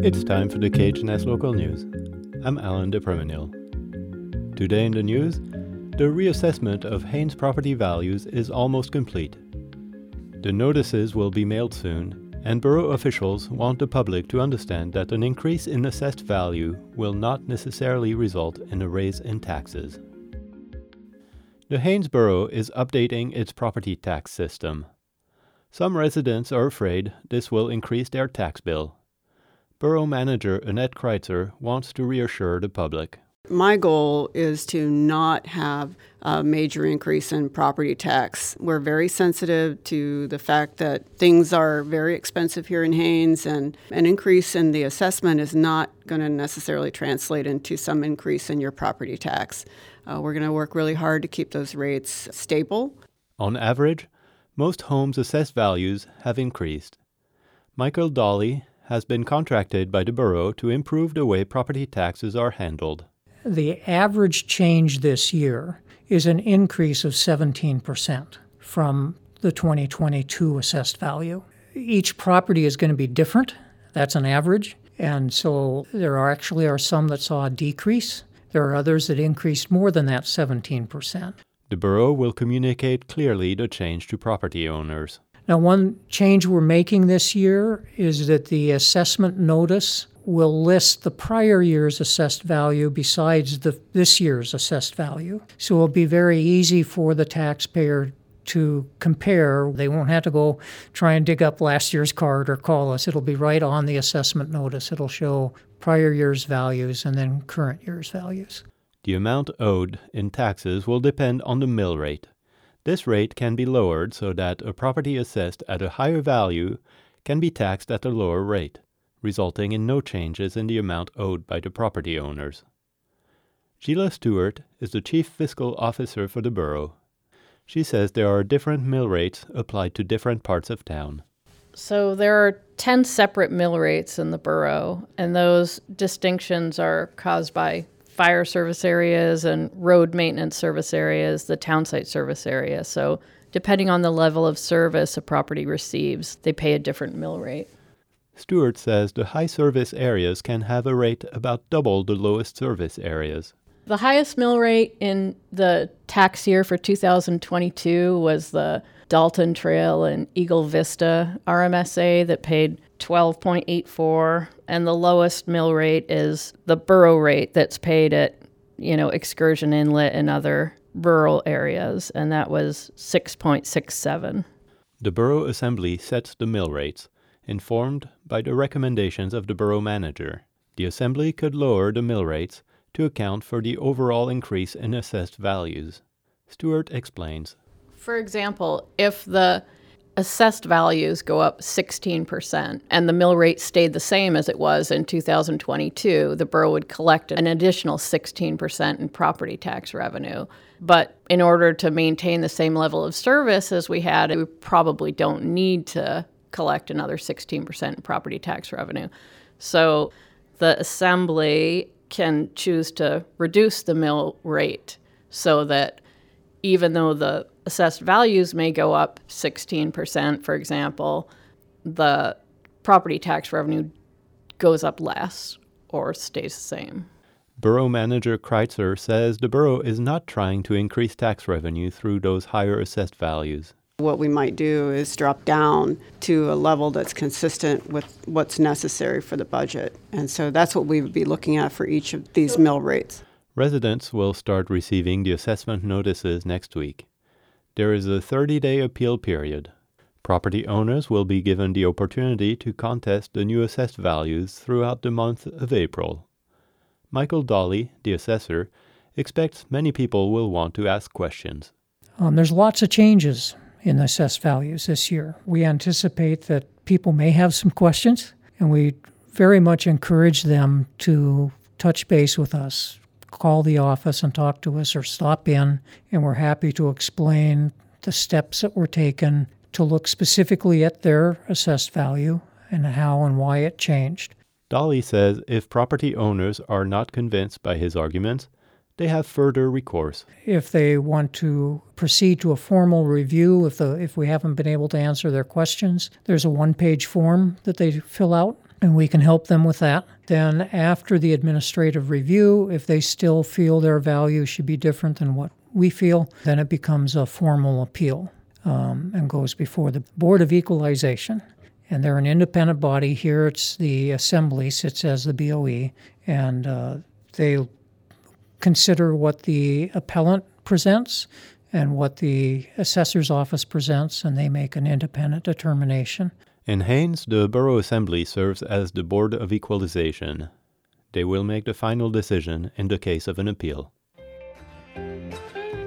It's time for the KHNS local news. I'm Alan DePremenil. Today in the news, the reassessment of Haines property values is almost complete. The notices will be mailed soon, and borough officials want the public to understand that an increase in assessed value will not necessarily result in a raise in taxes. The Haines Borough is updating its property tax system. Some residents are afraid this will increase their tax bill. Borough Manager Annette Kreitzer wants to reassure the public. My goal is to not have a major increase in property tax. We're very sensitive to the fact that things are very expensive here in Haines, and an increase in the assessment is not going to necessarily translate into some increase in your property tax. Uh, we're going to work really hard to keep those rates stable. On average, most homes' assessed values have increased. Michael Dolly has been contracted by the borough to improve the way property taxes are handled. The average change this year is an increase of 17% from the 2022 assessed value. Each property is going to be different. That's an average. And so there are actually are some that saw a decrease. There are others that increased more than that 17%. The borough will communicate clearly the change to property owners. Now, one change we're making this year is that the assessment notice will list the prior year's assessed value besides the, this year's assessed value. So it'll be very easy for the taxpayer to compare. They won't have to go try and dig up last year's card or call us. It'll be right on the assessment notice. It'll show prior year's values and then current year's values. The amount owed in taxes will depend on the mill rate. This rate can be lowered so that a property assessed at a higher value can be taxed at a lower rate, resulting in no changes in the amount owed by the property owners. Sheila Stewart is the Chief Fiscal Officer for the borough. She says there are different mill rates applied to different parts of town. So there are 10 separate mill rates in the borough, and those distinctions are caused by fire service areas and road maintenance service areas, the townsite service area. So, depending on the level of service a property receives, they pay a different mill rate. Stewart says the high service areas can have a rate about double the lowest service areas. The highest mill rate in the tax year for 2022 was the Dalton Trail and Eagle Vista RMSA that paid 12.84 and the lowest mill rate is the borough rate that's paid at you know excursion inlet and other rural areas and that was 6.67 the borough assembly sets the mill rates informed by the recommendations of the borough manager. The assembly could lower the mill rates to account for the overall increase in assessed values. Stewart explains. For example if the assessed values go up 16% and the mill rate stayed the same as it was in 2022, the borough would collect an additional 16% in property tax revenue. But in order to maintain the same level of service as we had, we probably don't need to collect another 16% in property tax revenue. So the assembly can choose to reduce the mill rate so that even though the assessed values may go up 16%, for example, the property tax revenue goes up less or stays the same. Borough Manager Kreitzer says the borough is not trying to increase tax revenue through those higher assessed values. What we might do is drop down to a level that's consistent with what's necessary for the budget. And so that's what we would be looking at for each of these mill rates. Residents will start receiving the assessment notices next week. There is a 30 day appeal period. Property owners will be given the opportunity to contest the new assessed values throughout the month of April. Michael Dolly, the assessor, expects many people will want to ask questions. Um, there's lots of changes in the assessed values this year. We anticipate that people may have some questions, and we very much encourage them to touch base with us call the office and talk to us or stop in, and we're happy to explain the steps that were taken to look specifically at their assessed value and how and why it changed. Dolly says if property owners are not convinced by his arguments, they have further recourse. If they want to proceed to a formal review, if, the, if we haven't been able to answer their questions, there's a one page form that they fill out and we can help them with that. Then, after the administrative review, if they still feel their value should be different than what we feel, then it becomes a formal appeal um, and goes before the Board of Equalization. And they're an independent body. Here it's the Assembly, sits as the BOE, and uh, they consider what the appellant presents and what the assessor's office presents, and they make an independent determination. In Haines, the Borough Assembly serves as the Board of Equalization. They will make the final decision in the case of an appeal.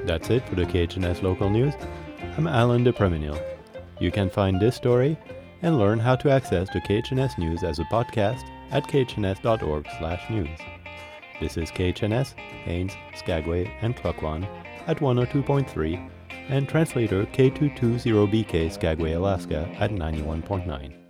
That's it for the KHNS local news. I'm Alan de Preminil. You can find this story and learn how to access the KHNS news as a podcast at khns.org slash news. This is KHNS, Haines, Skagway, and Klukwan at 102.3 and translator K220BK Skagway, Alaska at 91.9.